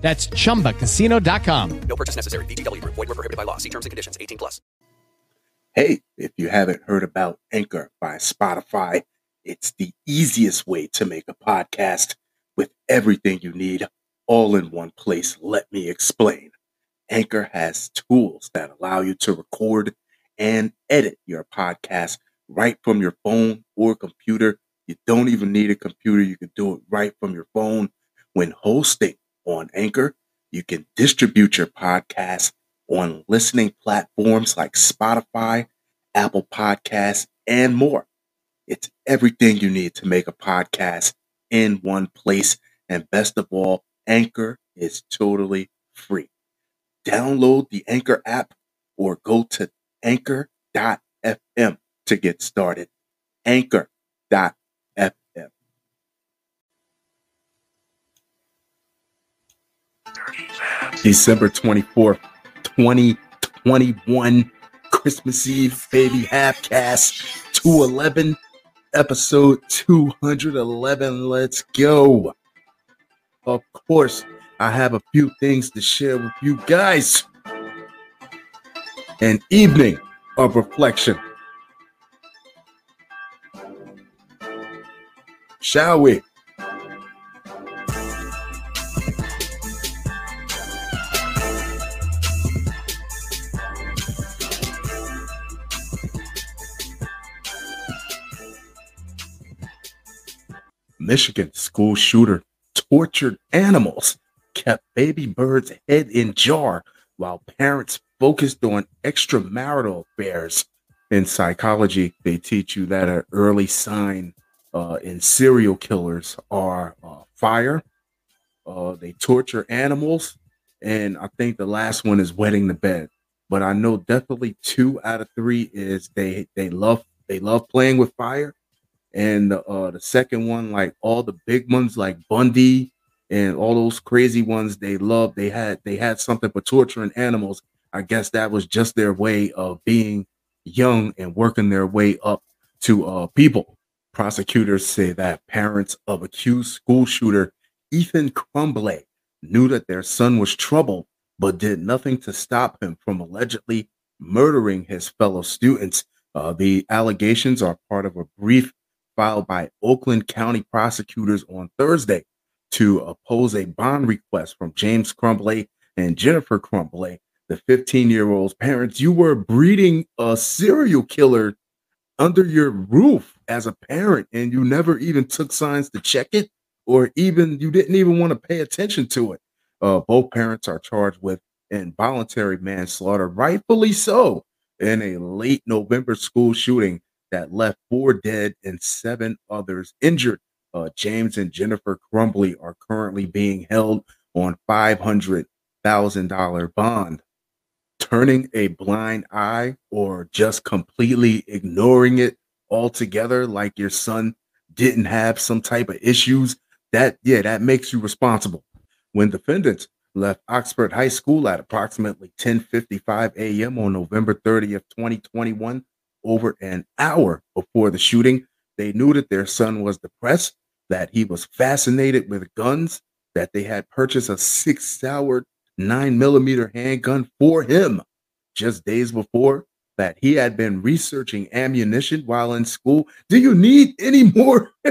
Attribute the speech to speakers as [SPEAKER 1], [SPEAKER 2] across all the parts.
[SPEAKER 1] That's chumbacasino.com.
[SPEAKER 2] No purchase necessary. VGW Group. Void were prohibited by law. See terms and conditions. 18 plus.
[SPEAKER 3] Hey, if you haven't heard about Anchor by Spotify, it's the easiest way to make a podcast with everything you need all in one place. Let me explain. Anchor has tools that allow you to record and edit your podcast right from your phone or computer. You don't even need a computer. You can do it right from your phone when hosting on Anchor. You can distribute your podcast on listening platforms like Spotify, Apple Podcasts, and more. It's everything you need to make a podcast in one place. And best of all, Anchor is totally free. Download the Anchor app or go to anchor.fm to get started. Anchor.fm. December 24th, 2021, Christmas Eve, baby, half cast 211, episode 211. Let's go. Of course, I have a few things to share with you guys. An evening of reflection. Shall we? Michigan school shooter tortured animals, kept baby bird's head in jar while parents focused on extramarital affairs. In psychology, they teach you that an early sign uh, in serial killers are uh, fire, uh, they torture animals, and I think the last one is wetting the bed. But I know definitely two out of three is they they love they love playing with fire and uh, the second one, like all the big ones, like Bundy and all those crazy ones, they loved. They had they had something for torturing animals. I guess that was just their way of being young and working their way up to uh, people. Prosecutors say that parents of accused school shooter Ethan Crumbley knew that their son was trouble, but did nothing to stop him from allegedly murdering his fellow students. Uh, the allegations are part of a brief filed by Oakland County prosecutors on Thursday to oppose a bond request from James Crumbley and Jennifer Crumbley, the 15 year old's parents. You were breeding a serial killer under your roof as a parent, and you never even took signs to check it, or even you didn't even want to pay attention to it. Uh, both parents are charged with involuntary manslaughter, rightfully so, in a late November school shooting that left four dead and seven others injured. Uh, James and Jennifer Crumbley are currently being held on $500,000 bond. Turning a blind eye or just completely ignoring it altogether, like your son didn't have some type of issues, that, yeah, that makes you responsible. When defendants left Oxford High School at approximately 10:55 a.m. on November 30th, 2021, over an hour before the shooting. They knew that their son was depressed, that he was fascinated with guns, that they had purchased a SIG Sauer nine millimeter handgun for him just days before, that he had been researching ammunition while in school. Do you need any more?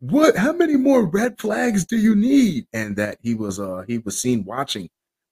[SPEAKER 3] what how many more red flags do you need and that he was uh he was seen watching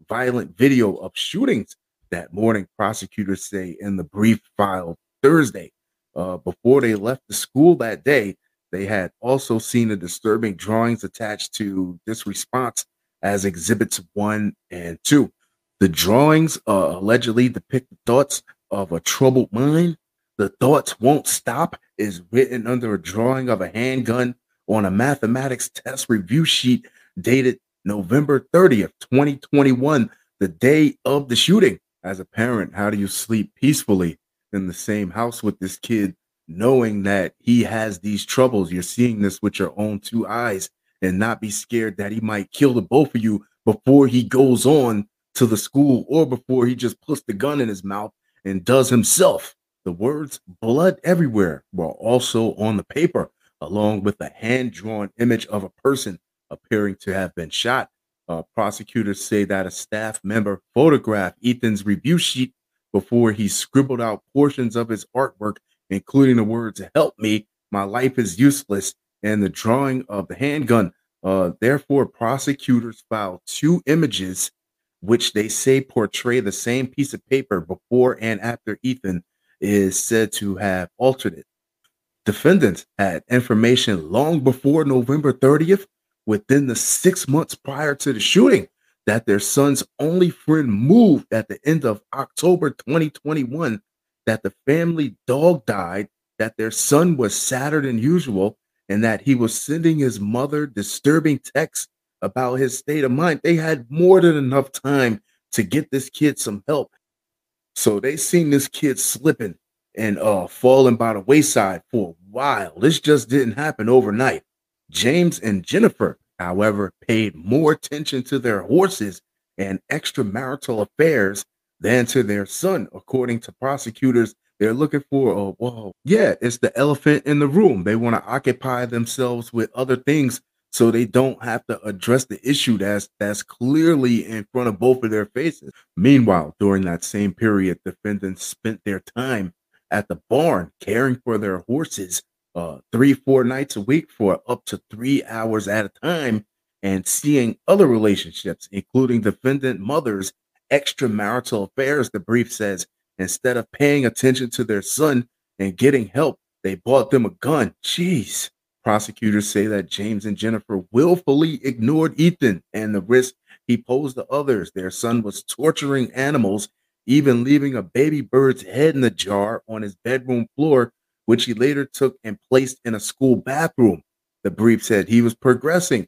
[SPEAKER 3] violent video of shootings that morning, prosecutors say in the brief filed Thursday. Uh, before they left the school that day, they had also seen the disturbing drawings attached to this response as exhibits one and two. The drawings uh, allegedly depict the thoughts of a troubled mind. The thoughts won't stop is written under a drawing of a handgun on a mathematics test review sheet dated November 30th, 2021, the day of the shooting. As a parent, how do you sleep peacefully in the same house with this kid, knowing that he has these troubles? You're seeing this with your own two eyes and not be scared that he might kill the both of you before he goes on to the school or before he just puts the gun in his mouth and does himself. The words blood everywhere were also on the paper, along with a hand drawn image of a person appearing to have been shot. Uh, prosecutors say that a staff member photographed Ethan's review sheet before he scribbled out portions of his artwork, including the words, Help me, my life is useless, and the drawing of the handgun. Uh, therefore, prosecutors filed two images which they say portray the same piece of paper before and after Ethan is said to have altered it. Defendants had information long before November 30th, within the six months prior to the shooting, that their son's only friend moved at the end of October 2021, that the family dog died, that their son was sadder than usual, and that he was sending his mother disturbing texts about his state of mind. They had more than enough time to get this kid some help. So they seen this kid slipping and uh falling by the wayside for a while. This just didn't happen overnight. James and Jennifer, however, paid more attention to their horses and extramarital affairs than to their son, according to prosecutors. They're looking for, oh, whoa, yeah, it's the elephant in the room. They want to occupy themselves with other things so they don't have to address the issue that's that's clearly in front of both of their faces. Meanwhile, during that same period, defendants spent their time at the barn caring for their horses uh, three, four nights a week for up to three hours at a time and seeing other relationships, including defendant mothers' extramarital affairs. The brief says instead of paying attention to their son and getting help, they bought them a gun. Jeez. Prosecutors say that James and Jennifer willfully ignored Ethan and the risk he posed to others. Their son was torturing animals, even leaving a baby bird's head in the jar on his bedroom floor, which he later took and placed in a school bathroom. The brief said he was progressing.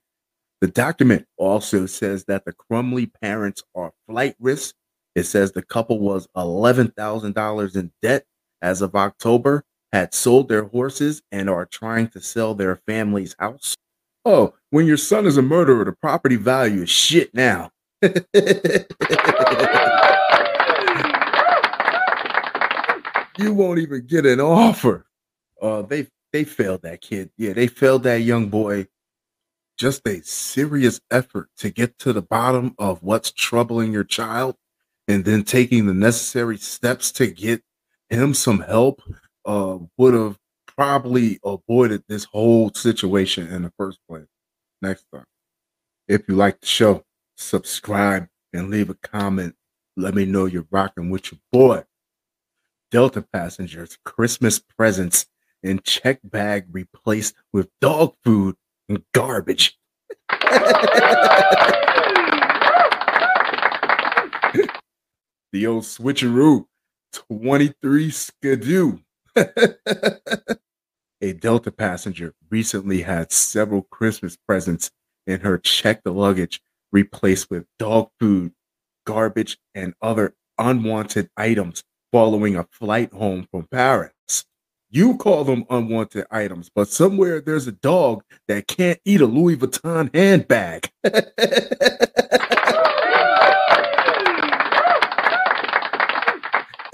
[SPEAKER 3] The document also says that the Crumbley parents are flight risk. It says the couple was $11,000 in debt as of October had sold their horses and are trying to sell their family's house. Oh, when your son is a murderer, the property value is shit now. you won't even get an offer. Uh, they they failed that kid. Yeah, they failed that young boy. Just a serious effort to get to the bottom of what's troubling your child and then taking the necessary steps to get him some help uh, would have probably avoided this whole situation in the first place. Next time, if you like the show, subscribe and leave a comment. Let me know you're rocking with your boy. Delta passengers, Christmas presents in check bag replaced with dog food and garbage. the old switcheroo 23 skidoo a Delta passenger recently had several Christmas presents in her checked luggage replaced with dog food, garbage, and other unwanted items following a flight home from Paris. You call them unwanted items, but somewhere there's a dog that can't eat a Louis Vuitton handbag.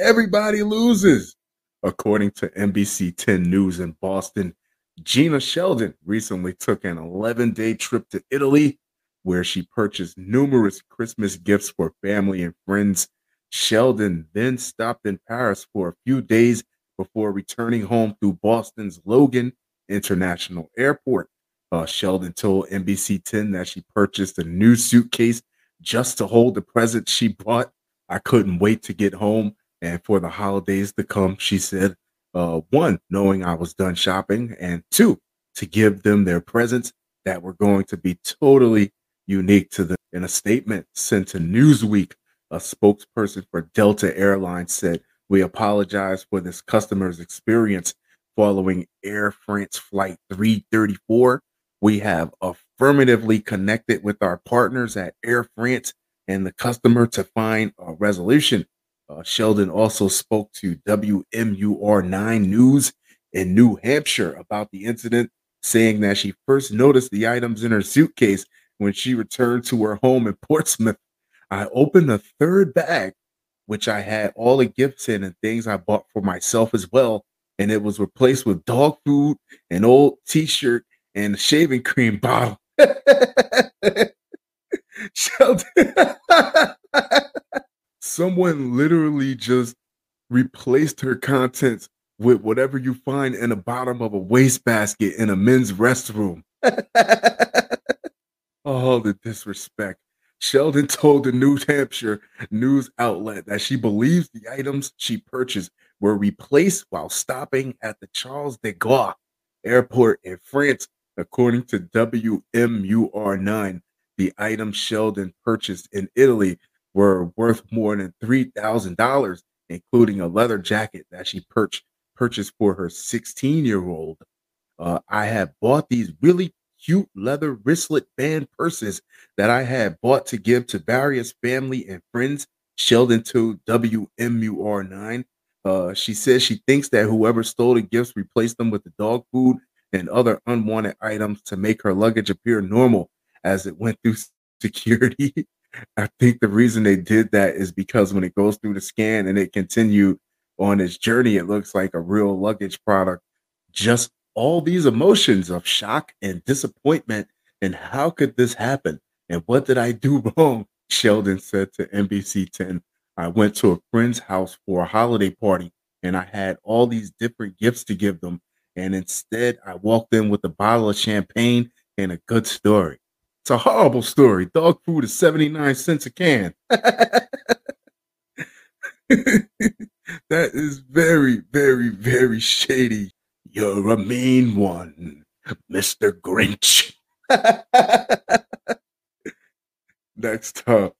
[SPEAKER 3] Everybody loses. According to NBC 10 News in Boston, Gina Sheldon recently took an 11 day trip to Italy where she purchased numerous Christmas gifts for family and friends. Sheldon then stopped in Paris for a few days before returning home through Boston's Logan International Airport. Uh, Sheldon told NBC 10 that she purchased a new suitcase just to hold the present she bought. I couldn't wait to get home and for the holidays to come, she said, uh, one, knowing I was done shopping, and two, to give them their presents that were going to be totally unique to them. In a statement sent to Newsweek, a spokesperson for Delta Airlines said, We apologize for this customer's experience following Air France Flight 334. We have affirmatively connected with our partners at Air France and the customer to find a resolution Uh, Sheldon also spoke to WMUR9 News in New Hampshire about the incident, saying that she first noticed the items in her suitcase when she returned to her home in Portsmouth. I opened a third bag, which I had all the gifts in and things I bought for myself as well. And it was replaced with dog food, an old t shirt, and a shaving cream bottle. Someone literally just replaced her contents with whatever you find in the bottom of a wastebasket in a men's restroom. oh, the disrespect. Sheldon told the New Hampshire news outlet that she believes the items she purchased were replaced while stopping at the Charles de Gaulle airport in France, according to WMUR9. The items Sheldon purchased in Italy were worth more than $3,000, including a leather jacket that she purchased for her 16 year old. Uh, I have bought these really cute leather wristlet band purses that I had bought to give to various family and friends. Sheldon to WMUR9. Uh, she says she thinks that whoever stole the gifts replaced them with the dog food and other unwanted items to make her luggage appear normal as it went through security. I think the reason they did that is because when it goes through the scan and it continued on its journey, it looks like a real luggage product. Just all these emotions of shock and disappointment. And how could this happen? And what did I do wrong? Sheldon said to NBC 10. I went to a friend's house for a holiday party and I had all these different gifts to give them. And instead, I walked in with a bottle of champagne and a good story. It's a horrible story. Dog food is 79 cents a can. that is very, very, very shady. You're a mean one, Mr. Grinch. Next up,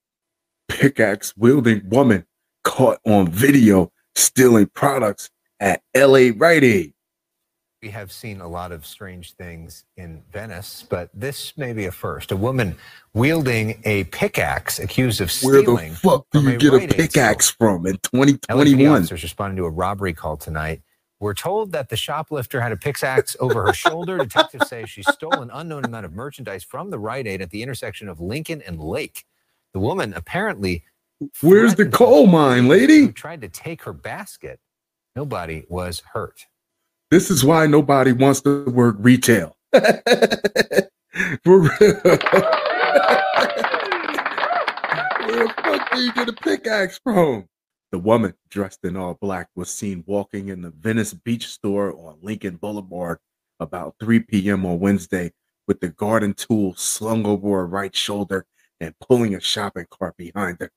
[SPEAKER 3] pickaxe wielding woman caught on video stealing products at LA Rite Aid.
[SPEAKER 4] We have seen a lot of strange things in Venice, but this may be a first. A woman wielding a pickaxe accused of stealing.
[SPEAKER 3] Where the fuck do you get a pickaxe from in
[SPEAKER 4] LAPD
[SPEAKER 3] 2021?
[SPEAKER 4] officers responding to a robbery call tonight. We're told that the shoplifter had a pickaxe over her shoulder. Detectives say she stole an unknown amount of merchandise from the Rite Aid at the intersection of Lincoln and Lake. The woman apparently
[SPEAKER 3] Where's the coal mine, lady?
[SPEAKER 4] tried to take her basket. Nobody was hurt.
[SPEAKER 3] This is why nobody wants to work retail. For real. Where the fuck do you get a pickaxe from? The woman dressed in all black was seen walking in the Venice Beach store on Lincoln Boulevard about 3 p.m. on Wednesday with the garden tool slung over her right shoulder and pulling a shopping cart behind her.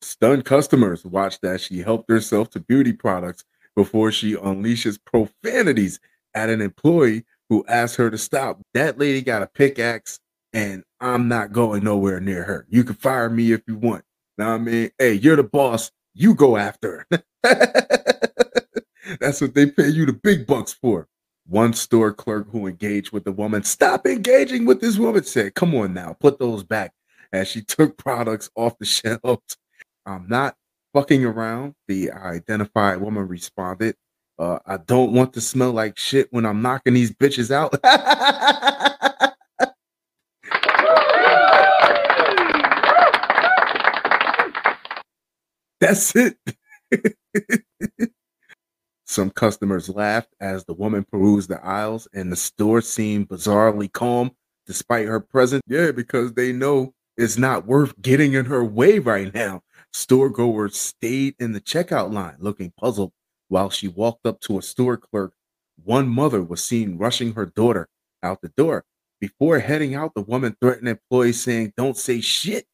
[SPEAKER 3] Stunned customers watched as she helped herself to beauty products before she unleashes profanities at an employee who asked her to stop. That lady got a pickaxe, and I'm not going nowhere near her. You can fire me if you want. What I mean? Hey, you're the boss. You go after. That's what they pay you the big bucks for. One store clerk who engaged with the woman, stop engaging with this woman, said, Come on now, put those back. As she took products off the shelves. I'm not fucking around. The identified woman responded, uh, I don't want to smell like shit when I'm knocking these bitches out. That's it. Some customers laughed as the woman perused the aisles, and the store seemed bizarrely calm despite her presence. Yeah, because they know it's not worth getting in her way right now. Store goers stayed in the checkout line looking puzzled while she walked up to a store clerk. One mother was seen rushing her daughter out the door. Before heading out, the woman threatened employees, saying, Don't say shit.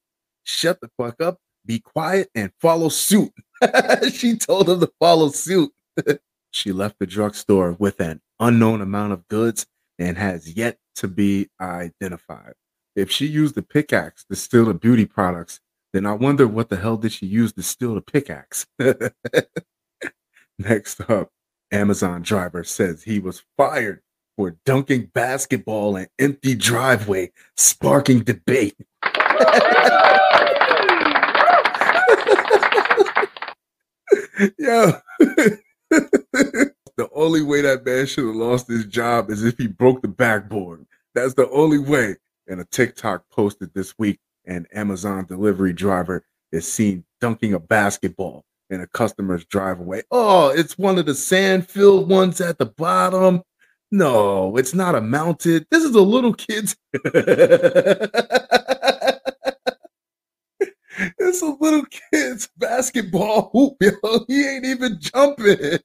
[SPEAKER 3] Shut the fuck up, be quiet, and follow suit. she told them to follow suit. she left the drugstore with an unknown amount of goods and has yet to be identified. If she used the pickaxe to steal the beauty products, then I wonder what the hell did she use to steal the pickaxe? Next up, Amazon driver says he was fired for dunking basketball in empty driveway, sparking debate. Yo, the only way that man should have lost his job is if he broke the backboard. That's the only way. And a TikTok posted this week, an Amazon delivery driver is seen dunking a basketball in a customer's driveway. Oh, it's one of the sand filled ones at the bottom. No, it's not a mounted. This is a little kid's. it's a little kid's basketball hoop, yo. He ain't even jumping.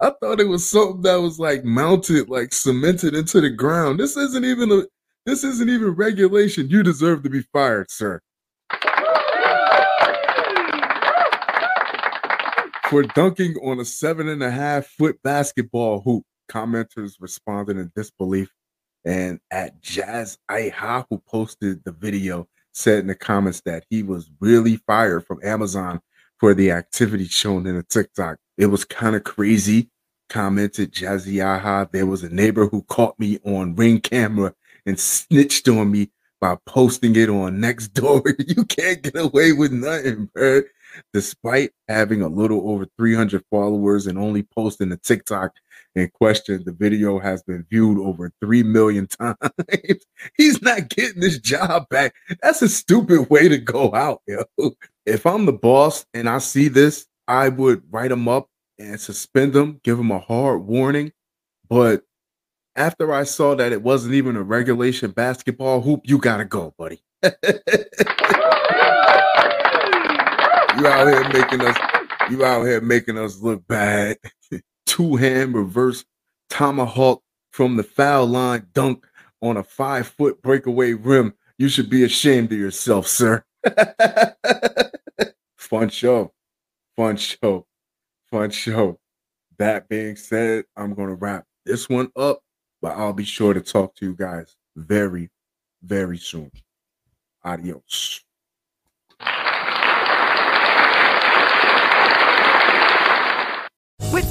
[SPEAKER 3] I thought it was something that was like mounted, like cemented into the ground. This isn't even a this isn't even regulation. You deserve to be fired, sir. For dunking on a seven and a half foot basketball hoop, commenters responded in disbelief. And at Jazz Iha, who posted the video, said in the comments that he was really fired from Amazon for the activity shown in a TikTok. It was kind of crazy, commented Jazzy Aha. There was a neighbor who caught me on ring camera and snitched on me by posting it on next door. you can't get away with nothing, bro. Despite having a little over 300 followers and only posting a TikTok in question, the video has been viewed over 3 million times. He's not getting this job back. That's a stupid way to go out, yo. If I'm the boss and I see this, I would write him up and suspend him, give him a hard warning. But after I saw that it wasn't even a regulation basketball hoop, you gotta go, buddy. you out here making us you out here making us look bad. Two hand reverse tomahawk from the foul line dunk on a five foot breakaway rim. You should be ashamed of yourself, sir. Fun show. Fun show. Fun show. That being said, I'm going to wrap this one up but I'll be sure to talk to you guys very, very soon. Adios.